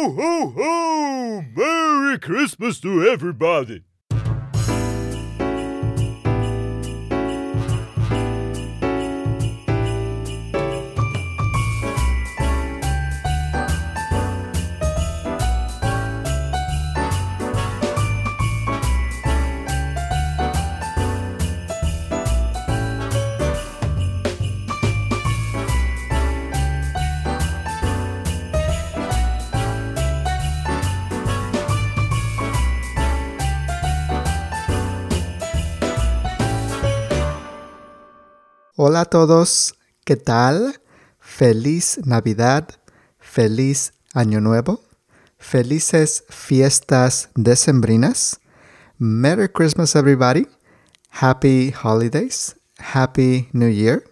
Ho, ho, ho! Merry Christmas to everybody! Hola a todos, ¿qué tal? Feliz Navidad, feliz Año Nuevo, felices fiestas decembrinas. Merry Christmas, everybody. Happy holidays. Happy New Year.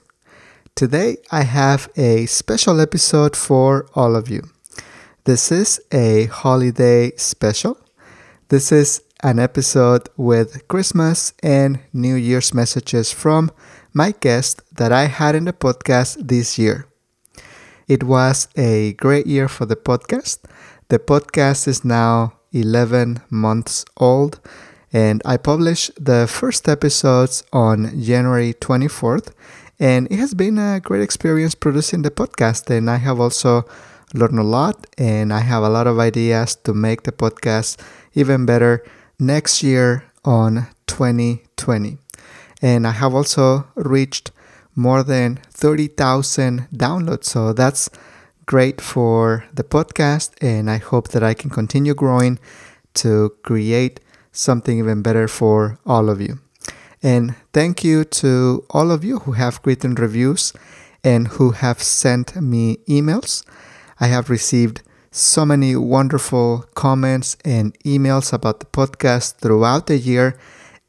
Today I have a special episode for all of you. This is a holiday special. This is an episode with Christmas and New Year's messages from my guest that I had in the podcast this year. It was a great year for the podcast. The podcast is now 11 months old, and I published the first episodes on January 24th. And it has been a great experience producing the podcast, and I have also learned a lot, and I have a lot of ideas to make the podcast even better next year on 2020 and I have also reached more than 30,000 downloads. So that's great for the podcast, and I hope that I can continue growing to create something even better for all of you. And thank you to all of you who have written reviews and who have sent me emails. I have received so many wonderful comments and emails about the podcast throughout the year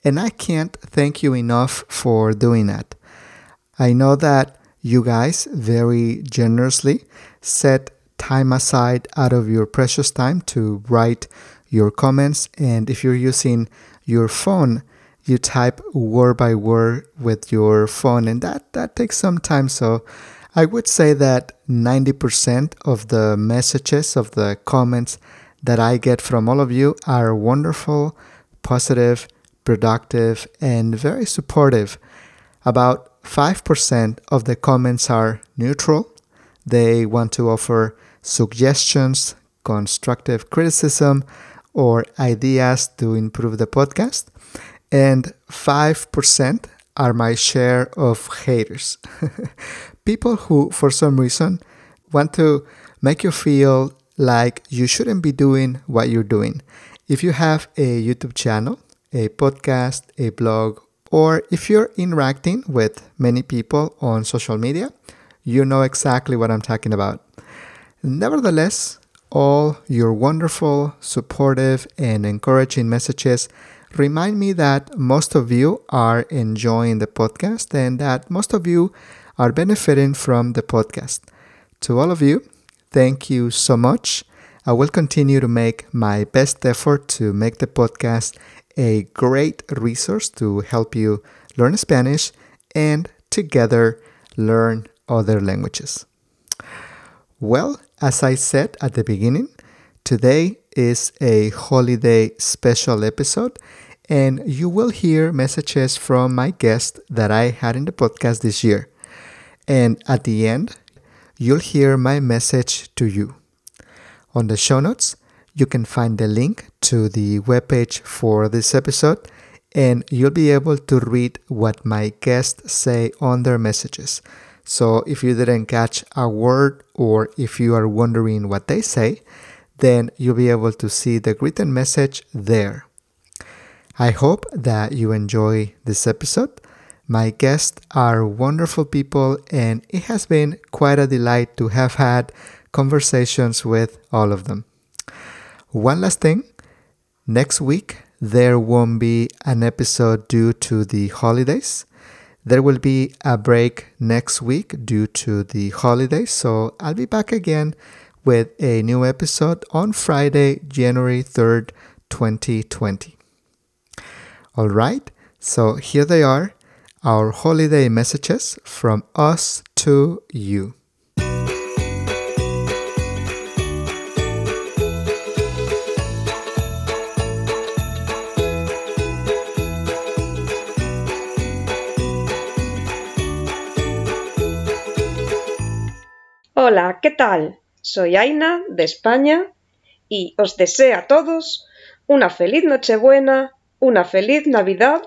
and I can't thank you enough for doing that. I know that you guys very generously set time aside out of your precious time to write your comments. And if you're using your phone, you type word by word with your phone, and that, that takes some time. So I would say that 90% of the messages, of the comments that I get from all of you are wonderful, positive, productive, and very supportive. About 5% of the comments are neutral. They want to offer suggestions, constructive criticism, or ideas to improve the podcast. And 5% are my share of haters. People who, for some reason, want to make you feel like you shouldn't be doing what you're doing. If you have a YouTube channel, a podcast, a blog, or if you're interacting with many people on social media, you know exactly what I'm talking about. Nevertheless, all your wonderful, supportive, and encouraging messages remind me that most of you are enjoying the podcast and that most of you are benefiting from the podcast. To all of you, thank you so much. I will continue to make my best effort to make the podcast a great resource to help you learn Spanish and together learn other languages. Well, as I said at the beginning, today is a holiday special episode, and you will hear messages from my guest that I had in the podcast this year. And at the end, you'll hear my message to you. On the show notes, you can find the link to the webpage for this episode and you'll be able to read what my guests say on their messages. So if you didn't catch a word or if you are wondering what they say, then you'll be able to see the written message there. I hope that you enjoy this episode. My guests are wonderful people, and it has been quite a delight to have had conversations with all of them. One last thing next week, there won't be an episode due to the holidays. There will be a break next week due to the holidays, so I'll be back again with a new episode on Friday, January 3rd, 2020. All right, so here they are our holiday messages from us to you. Hola, ¿qué tal? Soy Aina, de España, y os deseo a todos una feliz Nochebuena, una feliz Navidad,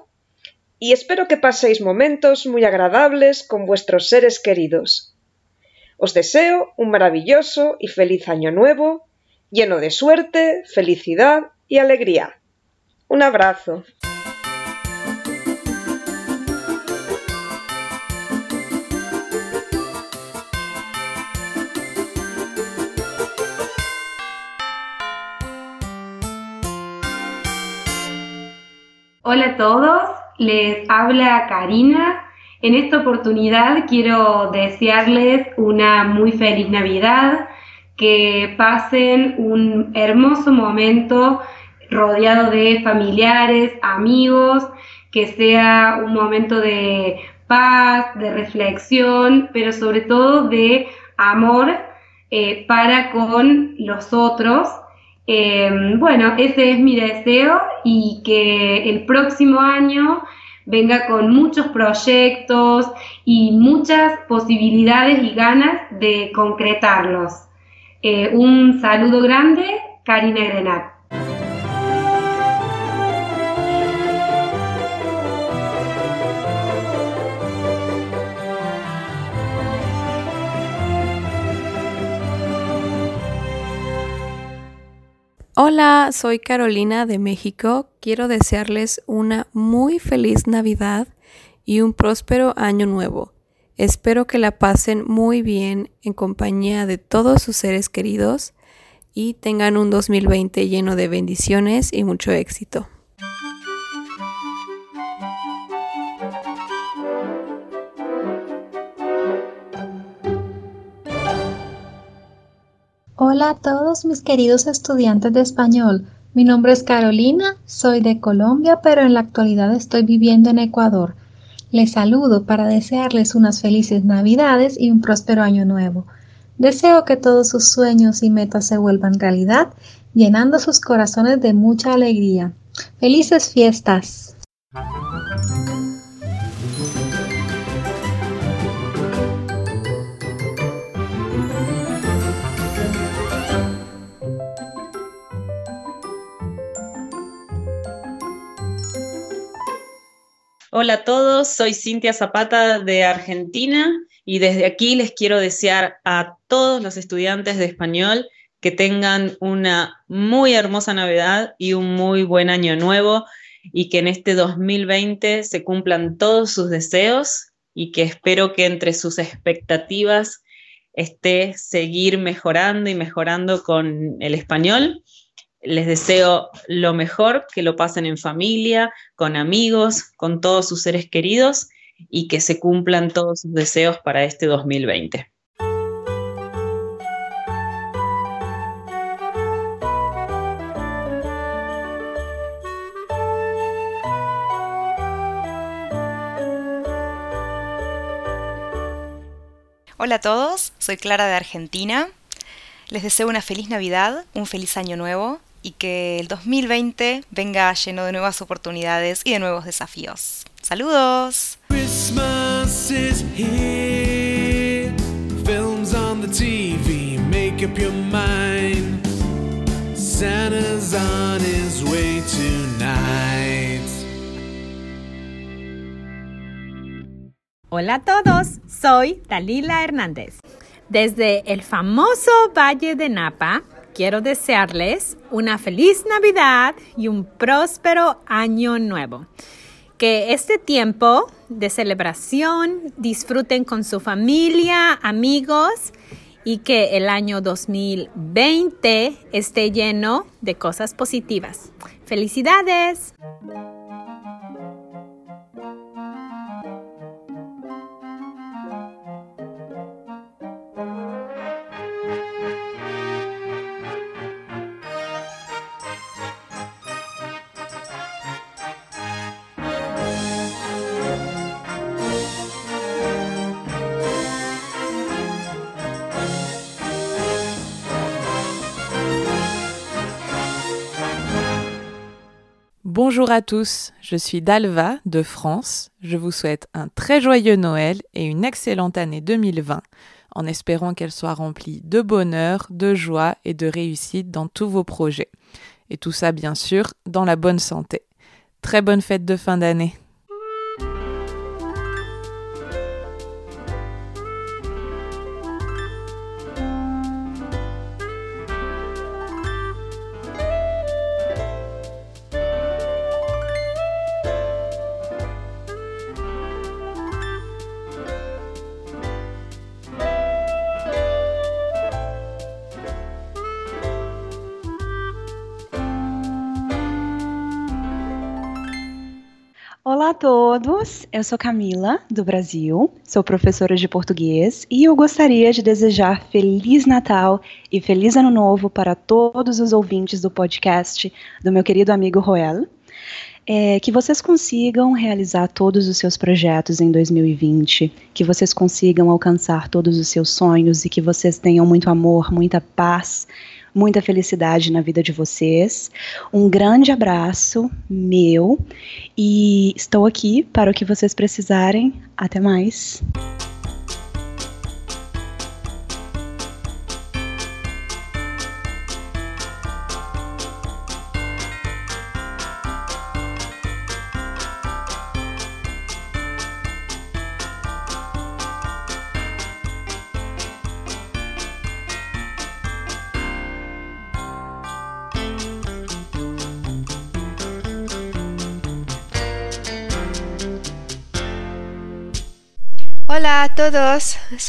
y espero que paséis momentos muy agradables con vuestros seres queridos. Os deseo un maravilloso y feliz año nuevo, lleno de suerte, felicidad y alegría. Un abrazo. Hola a todos, les habla Karina. En esta oportunidad quiero desearles una muy feliz Navidad, que pasen un hermoso momento rodeado de familiares, amigos, que sea un momento de paz, de reflexión, pero sobre todo de amor eh, para con los otros Em, bueno, ese es mi deseo y que el próximo año venga con muchos proyectos y muchas posibilidades y ganas de concretarlos. Eh, un saludo grande, Karina Grenat. Hola, soy Carolina de México. Quiero desearles una muy feliz Navidad y un próspero año nuevo. Espero que la pasen muy bien en compañía de todos sus seres queridos y tengan un 2020 lleno de bendiciones y mucho éxito. Hola a todos mis queridos estudiantes de español. Mi nombre es Carolina, soy de Colombia, pero en la actualidad estoy viviendo en Ecuador. Les saludo para desearles unas felices Navidades y un próspero año nuevo. Deseo que todos sus sueños y metas se vuelvan realidad, llenando sus corazones de mucha alegría. Felices fiestas. Hola a todos, soy Cintia Zapata de Argentina y desde aquí les quiero desear a todos los estudiantes de español que tengan una muy hermosa Navidad y un muy buen año nuevo y que en este 2020 se cumplan todos sus deseos y que espero que entre sus expectativas esté seguir mejorando y mejorando con el español les deseo lo mejor, que lo pasen en familia, con amigos, con todos sus seres queridos y que se cumplan todos sus deseos para este 2020. Hola a todos, soy Clara de Argentina. Les deseo una feliz Navidad, un feliz año nuevo y que el 2020 venga lleno de nuevas oportunidades y de nuevos desafíos. ¡Saludos! Christmas is here. Films on the TV, make up your mind. Santa's on his way tonight. Hola a todos, soy Dalila Hernández. Desde el famoso Valle de Napa, quiero desearles una feliz Navidad y un próspero año nuevo. Que este tiempo de celebración disfruten con su familia, amigos y que el año 2020 esté lleno de cosas positivas. ¡Felicidades! Bonjour à tous, je suis Dalva de France. Je vous souhaite un très joyeux Noël et une excellente année 2020 en espérant qu'elle soit remplie de bonheur, de joie et de réussite dans tous vos projets. Et tout ça, bien sûr, dans la bonne santé. Très bonne fête de fin d'année. Todos, eu sou Camila, do Brasil, sou professora de português e eu gostaria de desejar Feliz Natal e Feliz Ano Novo para todos os ouvintes do podcast do meu querido amigo Roel. É, que vocês consigam realizar todos os seus projetos em 2020, que vocês consigam alcançar todos os seus sonhos e que vocês tenham muito amor, muita paz, muita felicidade na vida de vocês. Um grande abraço meu e estou aqui para o que vocês precisarem. Até mais.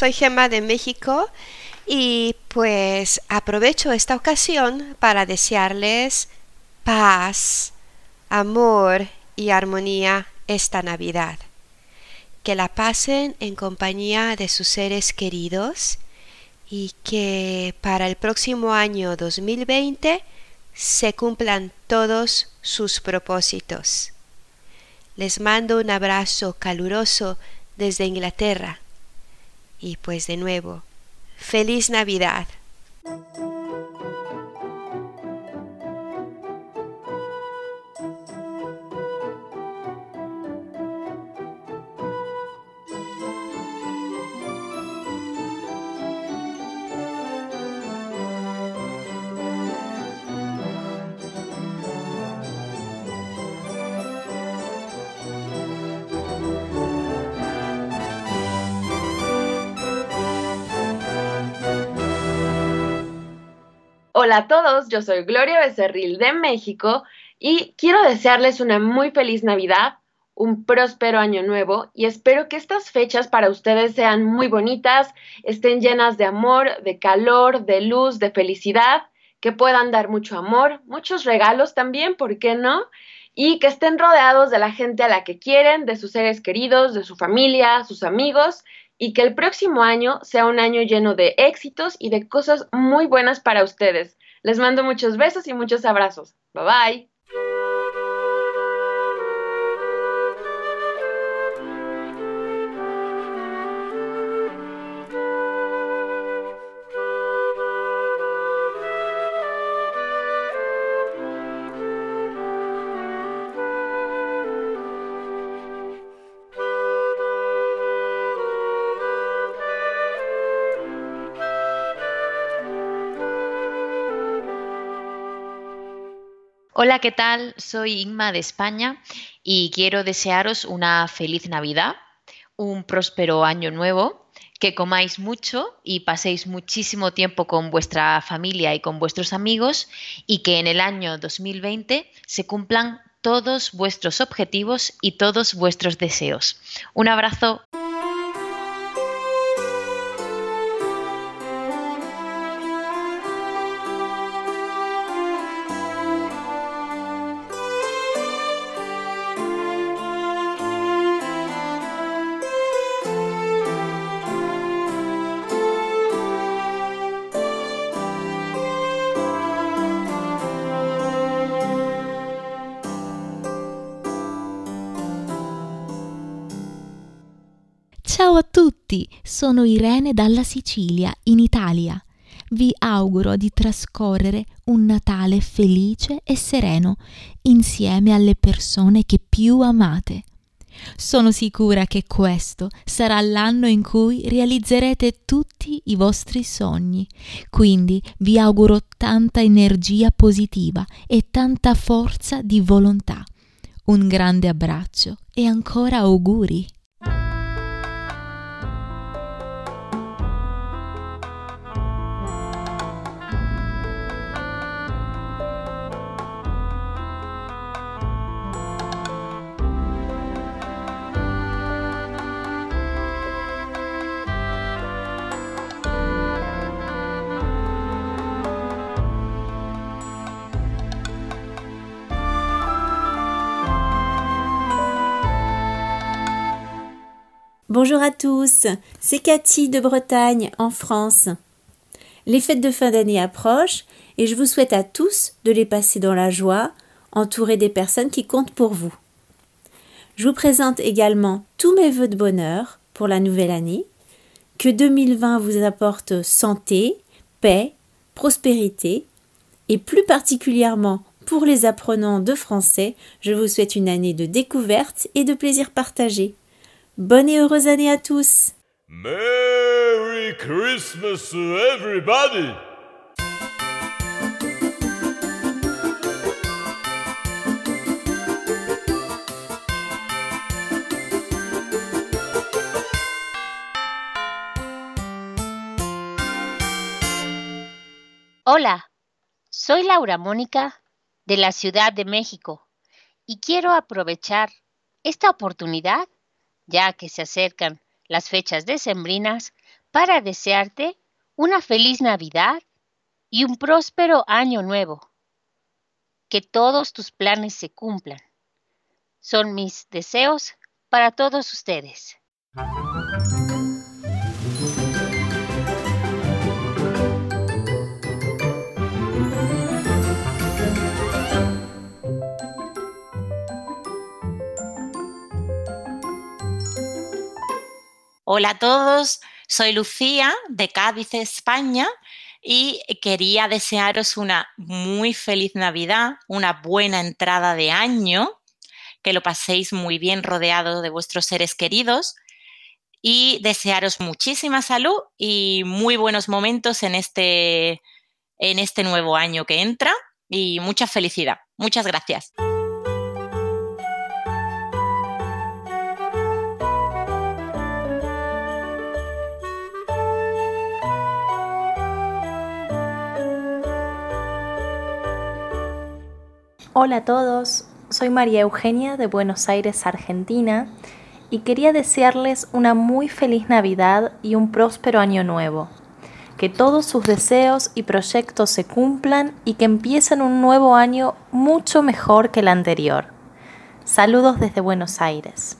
Soy Gemma de México y pues aprovecho esta ocasión para desearles paz, amor y armonía esta Navidad. Que la pasen en compañía de sus seres queridos y que para el próximo año 2020 se cumplan todos sus propósitos. Les mando un abrazo caluroso desde Inglaterra. Y pues de nuevo, feliz Navidad. Hola a todos, yo soy Gloria Becerril de México y quiero desearles una muy feliz Navidad, un próspero año nuevo y espero que estas fechas para ustedes sean muy bonitas, estén llenas de amor, de calor, de luz, de felicidad, que puedan dar mucho amor, muchos regalos también, ¿por qué no? Y que estén rodeados de la gente a la que quieren, de sus seres queridos, de su familia, sus amigos y que el próximo año sea un año lleno de éxitos y de cosas muy buenas para ustedes. Les mando muchos besos y muchos abrazos. Bye bye. Hola, ¿qué tal? Soy Inma de España y quiero desearos una feliz Navidad, un próspero año nuevo, que comáis mucho y paséis muchísimo tiempo con vuestra familia y con vuestros amigos y que en el año 2020 se cumplan todos vuestros objetivos y todos vuestros deseos. Un abrazo. Sono Irene dalla Sicilia, in Italia. Vi auguro di trascorrere un Natale felice e sereno insieme alle persone che più amate. Sono sicura che questo sarà l'anno in cui realizzerete tutti i vostri sogni. Quindi vi auguro tanta energia positiva e tanta forza di volontà. Un grande abbraccio e ancora auguri. Bonjour à tous, c'est Cathy de Bretagne, en France. Les fêtes de fin d'année approchent et je vous souhaite à tous de les passer dans la joie, entourés des personnes qui comptent pour vous. Je vous présente également tous mes vœux de bonheur pour la nouvelle année. Que 2020 vous apporte santé, paix, prospérité et plus particulièrement pour les apprenants de français, je vous souhaite une année de découverte et de plaisir partagé. Bonne et heureuse année à tous. Merry Christmas to everybody! Hola, soy Laura Mónica de la Ciudad de México y quiero aprovechar esta oportunidad ya que se acercan las fechas decembrinas, para desearte una feliz Navidad y un próspero año nuevo. Que todos tus planes se cumplan. Son mis deseos para todos ustedes. Hola a todos, soy Lucía de Cádiz, España, y quería desearos una muy feliz Navidad, una buena entrada de año, que lo paséis muy bien rodeado de vuestros seres queridos y desearos muchísima salud y muy buenos momentos en este, en este nuevo año que entra y mucha felicidad. Muchas gracias. Hola a todos, soy María Eugenia de Buenos Aires, Argentina, y quería desearles una muy feliz Navidad y un próspero año nuevo. Que todos sus deseos y proyectos se cumplan y que empiecen un nuevo año mucho mejor que el anterior. Saludos desde Buenos Aires.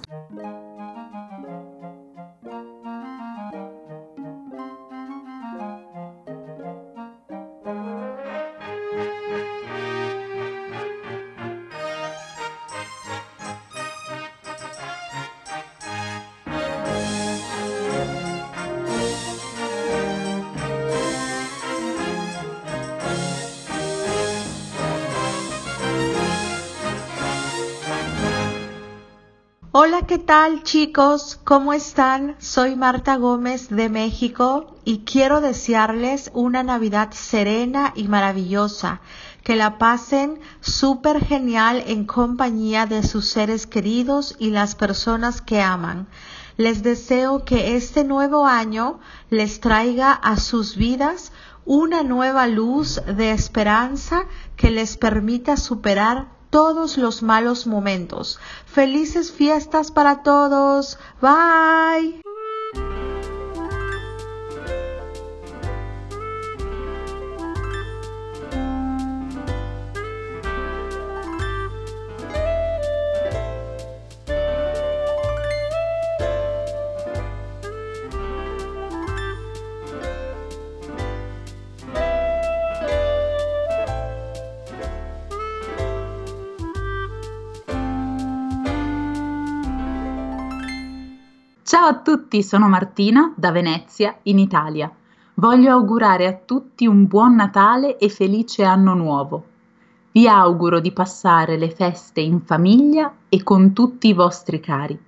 ¿Qué tal chicos? ¿Cómo están? Soy Marta Gómez de México y quiero desearles una Navidad serena y maravillosa. Que la pasen súper genial en compañía de sus seres queridos y las personas que aman. Les deseo que este nuevo año les traiga a sus vidas una nueva luz de esperanza que les permita superar todos los malos momentos. Felices fiestas para todos. Bye. Ciao a tutti, sono Martina da Venezia, in Italia. Voglio augurare a tutti un buon Natale e felice anno nuovo. Vi auguro di passare le feste in famiglia e con tutti i vostri cari.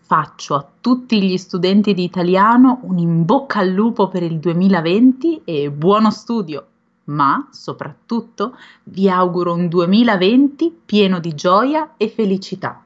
Faccio a tutti gli studenti di italiano un in bocca al lupo per il 2020 e buono studio, ma soprattutto vi auguro un 2020 pieno di gioia e felicità.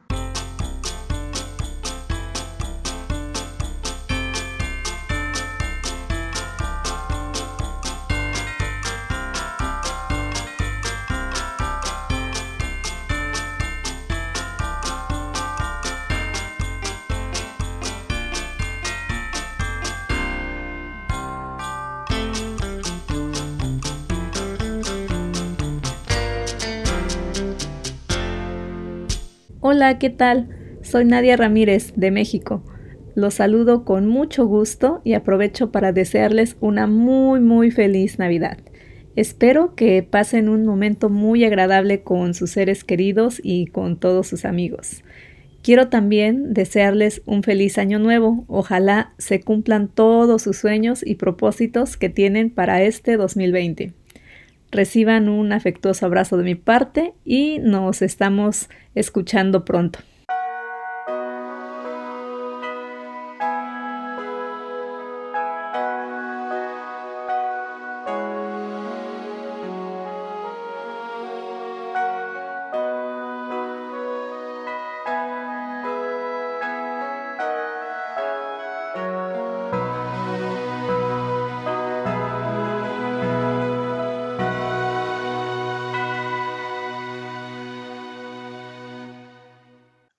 Hola, ¿qué tal? Soy Nadia Ramírez de México. Los saludo con mucho gusto y aprovecho para desearles una muy muy feliz Navidad. Espero que pasen un momento muy agradable con sus seres queridos y con todos sus amigos. Quiero también desearles un feliz año nuevo. Ojalá se cumplan todos sus sueños y propósitos que tienen para este 2020. Reciban un afectuoso abrazo de mi parte y nos estamos escuchando pronto.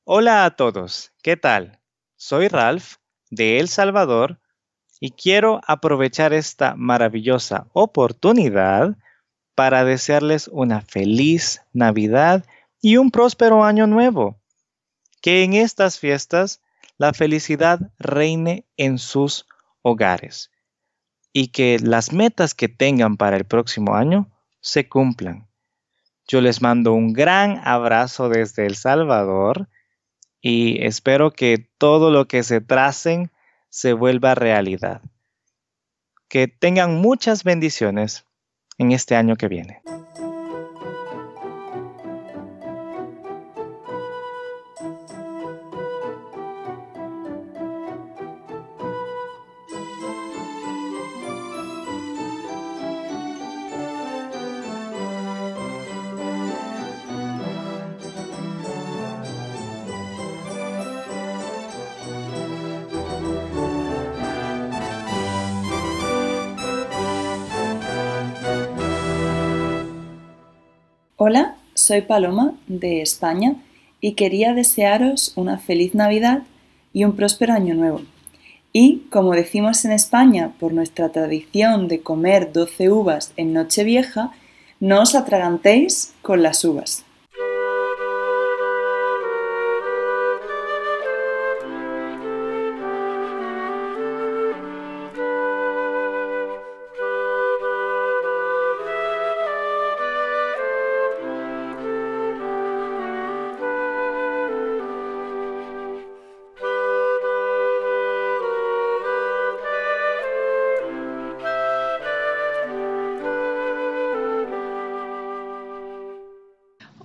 Hola a todos, ¿qué tal? Soy Ralph de El Salvador y quiero aprovechar esta maravillosa oportunidad para desearles una feliz Navidad y un próspero año nuevo. Que en estas fiestas la felicidad reine en sus hogares y que las metas que tengan para el próximo año se cumplan. Yo les mando un gran abrazo desde El Salvador y espero que todo lo que se tracen se vuelva realidad. Que tengan muchas bendiciones en este año que viene. Hola, soy Paloma de España y quería desearos una feliz Navidad y un próspero año nuevo. Y, como decimos en España, por nuestra tradición de comer 12 uvas en Nochevieja, no os atragantéis con las uvas.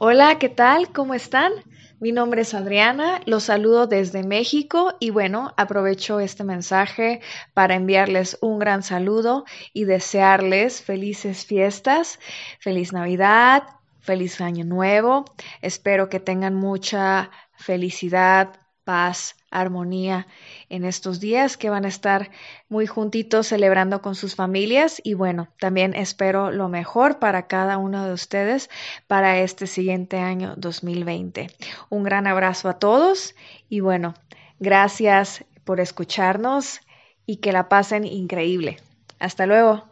Hola, ¿qué tal? ¿Cómo están? Mi nombre es Adriana, los saludo desde México y bueno, aprovecho este mensaje para enviarles un gran saludo y desearles felices fiestas, feliz Navidad, feliz Año Nuevo. Espero que tengan mucha felicidad, paz, armonía en estos días que van a estar muy juntitos celebrando con sus familias y bueno, también espero lo mejor para cada uno de ustedes para este siguiente año 2020. Un gran abrazo a todos y bueno, gracias por escucharnos y que la pasen increíble. Hasta luego.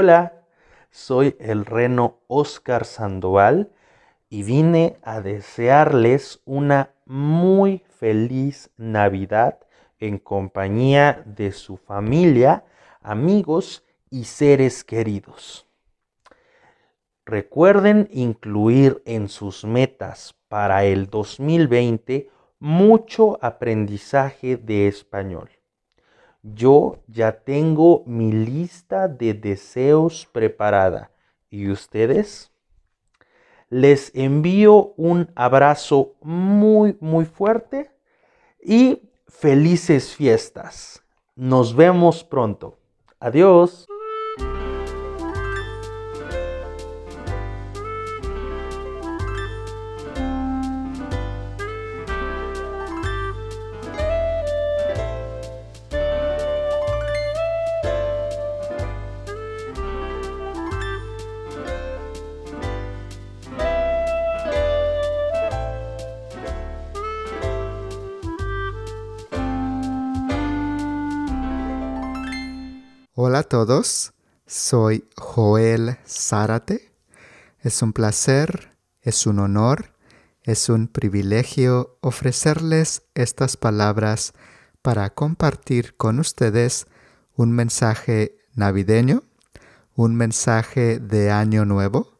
Hola, soy el reno Oscar Sandoval y vine a desearles una muy feliz Navidad en compañía de su familia, amigos y seres queridos. Recuerden incluir en sus metas para el 2020 mucho aprendizaje de español. Yo ya tengo mi lista de deseos preparada. ¿Y ustedes? Les envío un abrazo muy, muy fuerte y felices fiestas. Nos vemos pronto. Adiós. Todos, soy Joel Zárate. Es un placer, es un honor, es un privilegio ofrecerles estas palabras para compartir con ustedes un mensaje navideño, un mensaje de año nuevo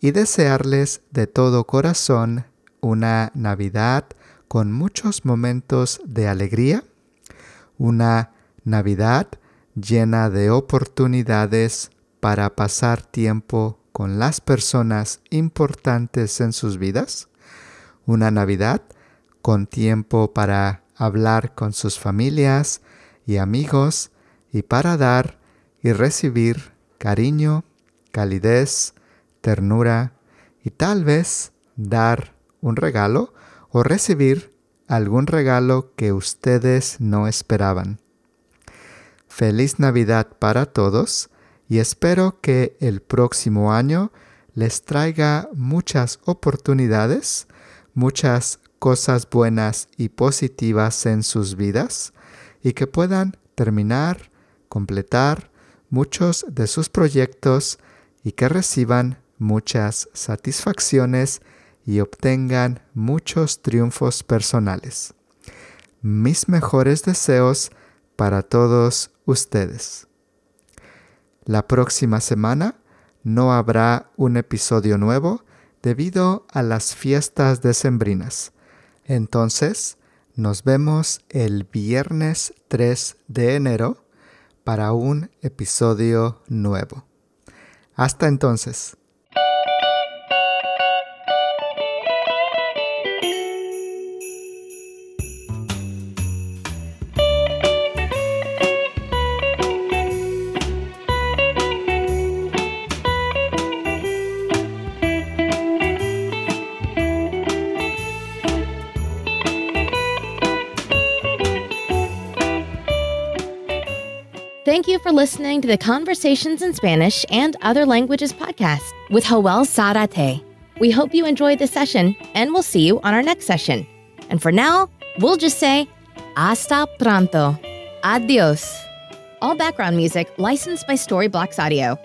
y desearles de todo corazón una Navidad con muchos momentos de alegría, una Navidad llena de oportunidades para pasar tiempo con las personas importantes en sus vidas, una Navidad con tiempo para hablar con sus familias y amigos y para dar y recibir cariño, calidez, ternura y tal vez dar un regalo o recibir algún regalo que ustedes no esperaban. Feliz Navidad para todos y espero que el próximo año les traiga muchas oportunidades, muchas cosas buenas y positivas en sus vidas y que puedan terminar, completar muchos de sus proyectos y que reciban muchas satisfacciones y obtengan muchos triunfos personales. Mis mejores deseos para todos ustedes. La próxima semana no habrá un episodio nuevo debido a las fiestas decembrinas. Entonces, nos vemos el viernes 3 de enero para un episodio nuevo. Hasta entonces. Thank you for listening to the Conversations in Spanish and Other Languages podcast with Joel Sarate. We hope you enjoyed this session and we'll see you on our next session. And for now, we'll just say hasta pronto. Adios. All background music licensed by Storyblocks Audio.